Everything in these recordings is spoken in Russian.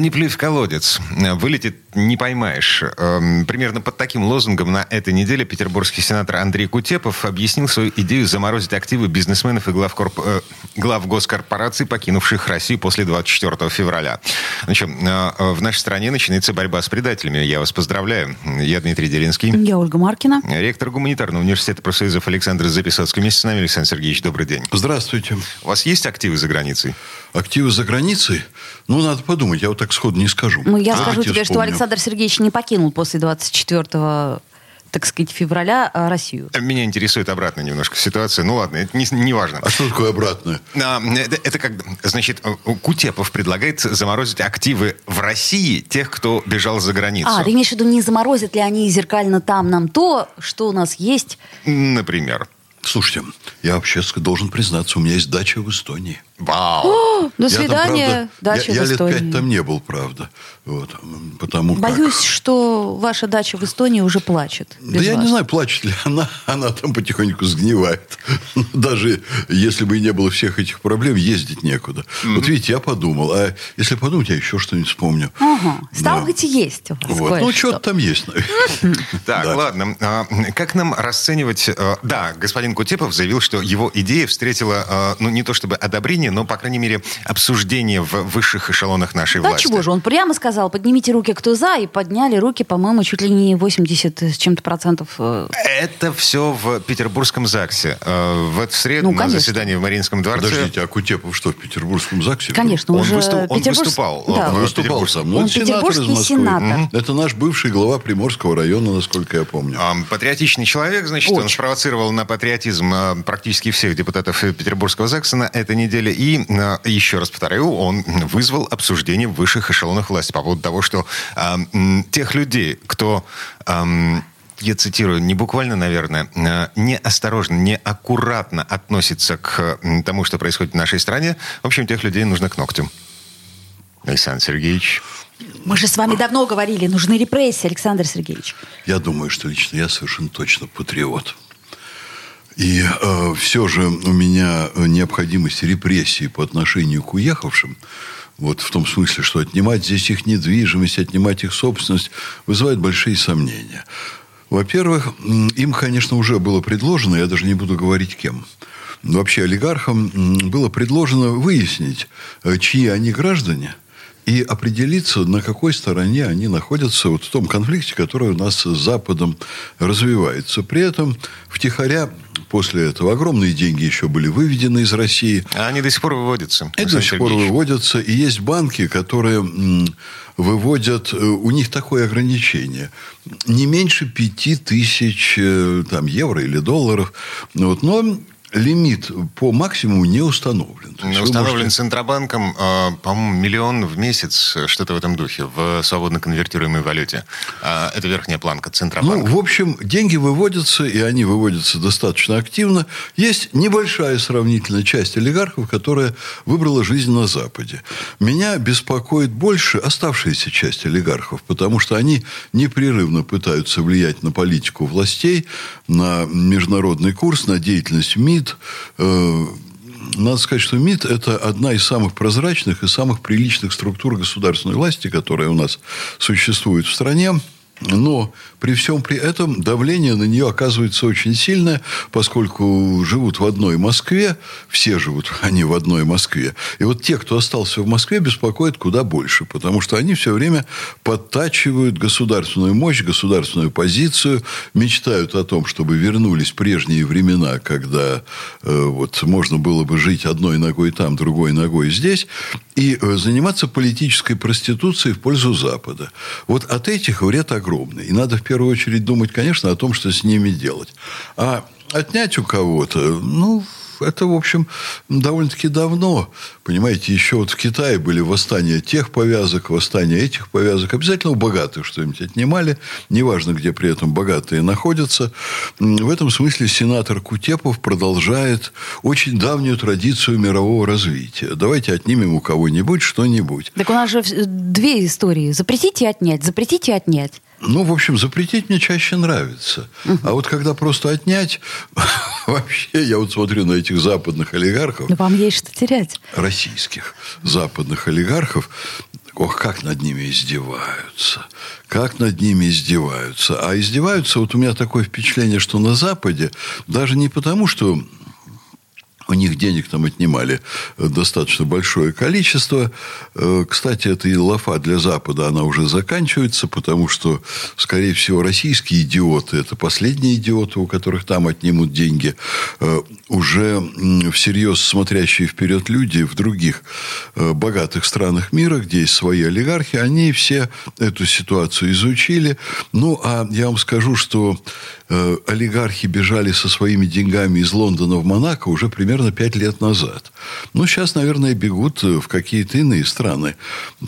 Не плюй в колодец. Вылетит не поймаешь. Эм, примерно под таким лозунгом на этой неделе петербургский сенатор Андрей Кутепов объяснил свою идею заморозить активы бизнесменов и глав, корп... э, глав госкорпораций, покинувших Россию после 24 февраля. Значит, э, в нашей стране начинается борьба с предателями. Я вас поздравляю. Я Дмитрий Делинский. Я Ольга Маркина. Ректор гуманитарного университета профсоюзов Александр Записоцкий. Вместе с нами Александр Сергеевич, добрый день. Здравствуйте. У вас есть активы за границей? Активы за границей? Ну, надо подумать. Я вот так сходу не скажу. Ну, я Давайте скажу тебе, что вспомню. Александр Сергеевич не покинул после 24 так сказать, февраля а, Россию. Меня интересует обратно немножко ситуация. Ну ладно, это не, не важно. А что такое обратное? А, Это, это как, значит, Кутепов предлагает заморозить активы в России тех, кто бежал за границу. А, ты имеешь в виду, не заморозят ли они зеркально там нам то, что у нас есть? Например. Слушайте, я вообще должен признаться, у меня есть дача в Эстонии. Вау! До Я там, свидания, правда, дача я, я в лет Эстонии. пять там не был, правда. Вот, потому как- Боюсь, что ваша дача в Эстонии уже плачет. Да без я вас. не знаю, плачет ли она, она там потихоньку сгнивает. Даже если бы и не было всех этих проблем, ездить некуда. Вот видите, я подумал, а если подумать, я еще что-нибудь вспомню. Ага. Стало Да. быть, и есть у вас Вот. Ну, что-то там есть, наверное. Так, Да. ладно. А, Как нам расценивать... э, Да, господин Кутепов заявил, что его идея встретила, э, ну, не то чтобы одобрение, но, по крайней мере, обсуждение в высших эшелонах нашей Да власти. чего же, он прямо сказал, поднимите руки, кто за, и подняли руки, по-моему, чуть ли не 80 с чем-то процентов. э, Это все в Петербургском ЗАГСе. Э, В эту среду Ну, на заседании в Мариинском дворце... Подождите, а Кутепов что, в Петербургском ЗАГСе? Конечно, Он уже выступ- он Петербург- выступал, Да. он Он выступал Петербургский. сам. Он это сенатор из петербургский Москвы. сенатор. Мгм. Это наш бывший глава Приморского района, насколько я помню. Патриотичный человек, значит, он Очень. спровоцировал на патриотизм а, практически всех депутатов э, Петербургского ЗАГСа на этой неделе. И, а, еще раз повторю, он вызвал обсуждение в высших эшелонах власти по поводу того, что м, тех людей, кто... ам, я цитирую, не буквально, наверное, а, неосторожно, неаккуратно относится к тому, что происходит в нашей стране. В общем, тех людей нужно к ногтю. Александр Сергеевич. Мы же с вами давно говорили, нужны репрессии, Александр Сергеевич. Я думаю, что лично я совершенно точно патриот. И э, все же у меня необходимость репрессий по отношению к уехавшим, вот в том смысле, что отнимать здесь их недвижимость, отнимать их собственность, вызывает большие сомнения. Во-первых, им, конечно, уже было предложено, я даже не буду говорить кем, вообще олигархам было предложено выяснить, э, чьи они граждане, и определиться, на какой стороне они находятся вот в том конфликте, который у нас с Западом развивается. При этом втихаря после этого огромные деньги еще были выведены из России. А они до сих пор выводятся. И до сих пор выводятся. И есть банки, которые выводят... э, У них такое ограничение. Не меньше пяти тысяч э, там, евро или долларов. Вот. Но лимит по максимуму не установлен. Вы Установлен можете- Центробанком, э, по-моему, миллион в месяц, что-то в этом духе, в свободно конвертируемой валюте. А, Это верхняя планка Ну, Центробанка. в общем, деньги выводятся, и они выводятся достаточно активно. Есть небольшая сравнительная часть олигархов, которая выбрала жизнь на Западе. Меня беспокоит больше оставшаяся часть олигархов, потому что они непрерывно пытаются влиять на политику властей, на международный курс, на деятельность МИД. Э, надо сказать, что МИД – это одна из самых прозрачных и самых приличных структур государственной власти, которая у нас существует в стране. Но при всем при этом давление на нее оказывается очень сильное, поскольку живут в одной Москве, все живут они в одной Москве. И вот те, кто остался в Москве, беспокоят куда больше, потому что они все время подтачивают государственную мощь, государственную позицию, мечтают о том, чтобы вернулись прежние времена, когда э, вот можно было бы жить одной ногой там, другой ногой здесь, и э, заниматься политической проституцией в пользу Запада. Вот от этих вред огромный. И надо в первую очередь думать, конечно, о том, что с ними делать. А отнять у кого-то, ну, это, в общем, довольно-таки давно. Понимаете, еще вот в Китае были восстания тех повязок, восстания этих повязок. Обязательно у богатых что-нибудь отнимали. Неважно, где при этом богатые находятся. В этом смысле сенатор Кутепов продолжает очень давнюю традицию мирового развития. Давайте отнимем у кого-нибудь что-нибудь. Так у нас же две истории. Запретите отнять, запретите отнять. Ну, в общем, запретить мне чаще нравится. А вот когда просто отнять, вообще, я вот смотрю на этих западных олигархов. Но вам есть что терять. Российских западных олигархов. Ох, как над ними издеваются. Как над ними издеваются. А издеваются, вот у меня такое впечатление, что на Западе, даже не потому, что у них денег там отнимали э, достаточно большое количество. Э, кстати, эта лафа для Запада, она уже заканчивается, потому что, скорее всего, российские идиоты, это последние идиоты, у которых там отнимут деньги, э, уже всерьез смотрящие вперед люди в других богатых странах мира, где есть свои олигархи, они все эту ситуацию изучили. Ну, а я вам скажу, что олигархи бежали со своими деньгами из Лондона в Монако уже примерно пять лет назад. Ну, сейчас, наверное, бегут в какие-то иные страны.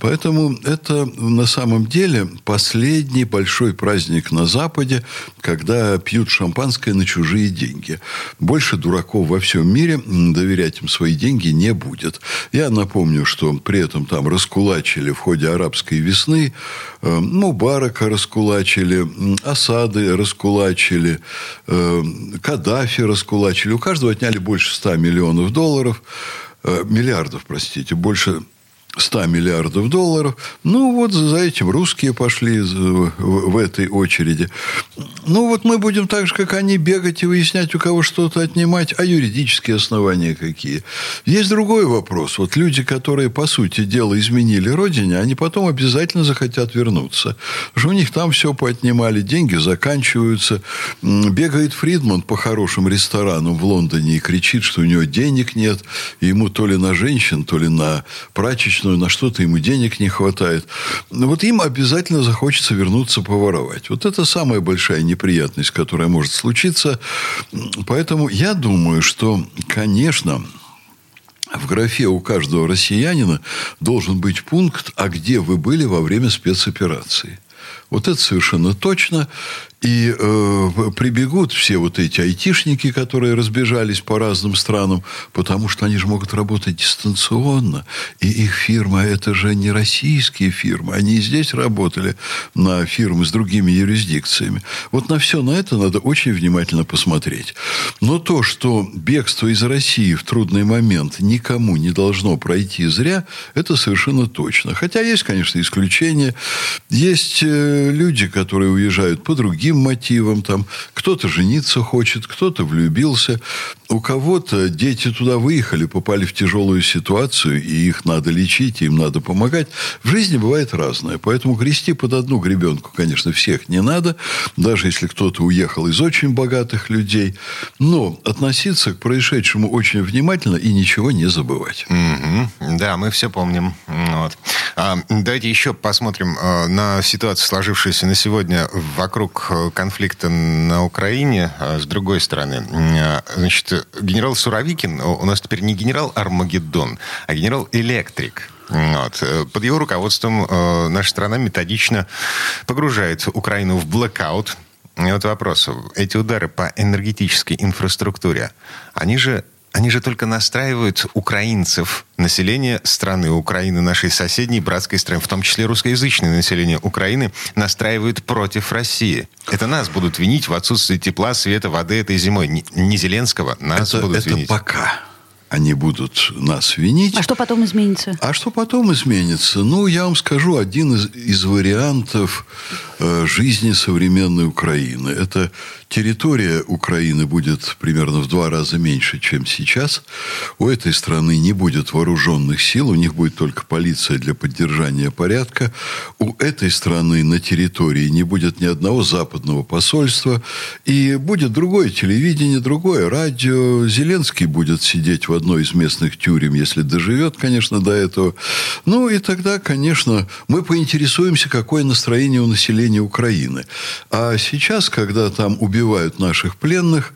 Поэтому это на самом деле последний большой праздник на Западе, когда пьют шампанское на чужие деньги. Больше дураков во всем мире доверять им свои деньги не будет. Я напомню, что при этом там раскулачили в ходе арабской весны, э, Мубарака раскулачили, осады раскулачили, э, Каддафи раскулачили. У каждого отняли больше ста миллионов долларов, э, миллиардов, простите, больше 100 миллиардов долларов. Ну, вот за этим русские пошли в этой очереди. Ну, вот мы будем так же, как они, бегать и выяснять, у кого что-то отнимать, а юридические основания какие. Есть другой вопрос. Вот люди, которые, по сути дела, изменили родине, они потом обязательно захотят вернуться. Потому что у них там все поотнимали, деньги заканчиваются. Бегает Фридман по хорошим ресторанам в Лондоне и кричит, что у него денег нет. Ему то ли на женщин, то ли на прачечную месячную, на что-то ему денег не хватает. Но вот им обязательно захочется вернуться поворовать. Вот это самая большая неприятность, которая может случиться. Поэтому я думаю, что, конечно, в графе у каждого россиянина должен быть пункт, а где вы были во время спецоперации. Вот это совершенно точно. И э, прибегут все вот эти айтишники, которые разбежались по разным странам, потому что они же могут работать дистанционно. И их фирма, это же не российские фирмы. Они и здесь работали на фирмы с другими юрисдикциями. Вот на все на это надо очень внимательно посмотреть. Но то, что бегство из России в трудный момент никому не должно пройти зря, это совершенно точно. Хотя есть, конечно, исключения. Есть э, люди, которые уезжают по другим другим мотивам. Там, кто-то жениться хочет, кто-то влюбился. У кого-то дети туда выехали, попали в тяжелую ситуацию, и их надо лечить, им надо помогать. В жизни бывает разное. Поэтому грести под одну гребенку, конечно, всех не надо. Даже если кто-то уехал из очень богатых людей. Но относиться к происшедшему очень внимательно и ничего не забывать. Угу. Да, мы все помним. Вот. А, давайте еще посмотрим а, на ситуацию, сложившуюся на сегодня вокруг э, конфликта на Украине. А, с другой стороны, а, значит, генерал Суровикин, у нас теперь не генерал Армагеддон, а генерал Электрик. Вот. Э, под его руководством э, наша страна методично погружает Украину в блэкаут. И вот вопрос. Эти удары по энергетической инфраструктуре, они же они же только настраивают украинцев, население страны Украины, нашей соседней братской страны, в том числе русскоязычное население Украины, настраивают против России. Это нас будут винить в отсутствии тепла, света, воды этой зимой. Не Зеленского, нас это, будут это винить. пока они будут нас винить. А что потом изменится? А что потом изменится? Ну, я вам скажу, один из, из вариантов э, жизни современной Украины. Это территория Украины будет примерно в два раза меньше, чем сейчас. У этой страны не будет вооруженных сил, у них будет только полиция для поддержания порядка. У этой страны на территории не будет ни одного западного посольства. И будет другое телевидение, другое радио. Зеленский будет сидеть в одной из местных тюрем, если доживет, конечно, до этого. Ну, и тогда, конечно, мы поинтересуемся, какое настроение у населения Украины. А сейчас, когда там убивают наших пленных.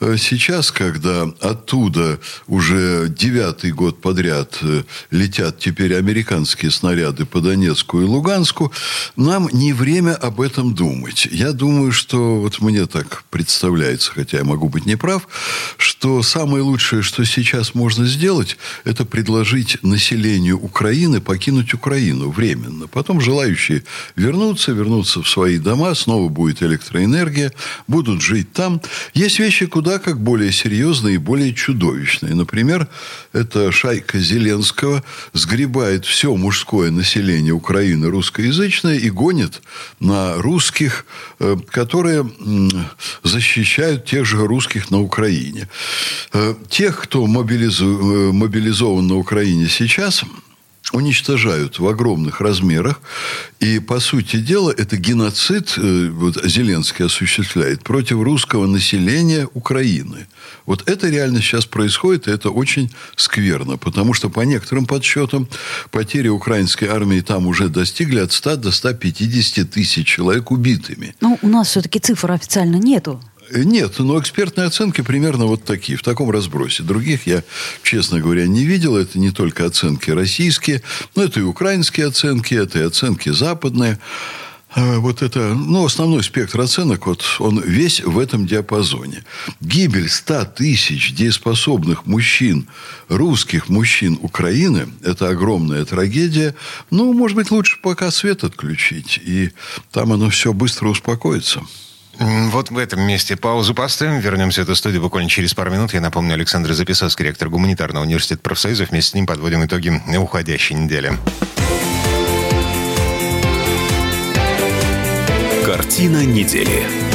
Э, сейчас, когда оттуда уже девятый год подряд э, летят теперь американские снаряды по Донецку и Луганску, нам не время об этом думать. Я думаю, что вот мне так представляется, хотя я могу быть неправ, что самое лучшее, что сейчас можно сделать, это предложить населению Украины покинуть Украину временно. Потом желающие вернуться, вернуться в свои дома, снова будет электроэнергия, будут жить там. Есть вещи куда как более серьезные и более чудовищные. Например, эта шайка Зеленского сгребает все мужское население Украины русскоязычное и гонит на русских, э, которые защищают тех же русских на Украине. Э, тех, кто э, мобилизован на Украине сейчас, уничтожают в огромных размерах. И, по сути дела, это геноцид э, вот, Зеленский осуществляет против русского населения Украины. Вот это реально сейчас происходит, и это очень скверно. Потому что, по некоторым подсчетам, потери украинской армии там уже достигли от 100 до 150 тысяч человек убитыми. Ну, у нас все-таки цифр официально нету. Нет, но экспертные оценки примерно вот такие, в таком разбросе. Других я, честно говоря, не видел. Это не только оценки российские, но это и украинские оценки, это и оценки западные. А вот это, ну, основной спектр оценок, вот он весь в этом диапазоне. Гибель 100 тысяч дееспособных мужчин, русских мужчин Украины, это огромная трагедия. Ну, может быть, лучше пока свет отключить, и там оно все быстро успокоится. Вот в этом месте паузу поставим. Вернемся в эту студию буквально через пару минут. Я напомню, Александр Записовский, ректор Гуманитарного университета профсоюзов. Вместе с ним подводим итоги уходящей недели. Картина недели.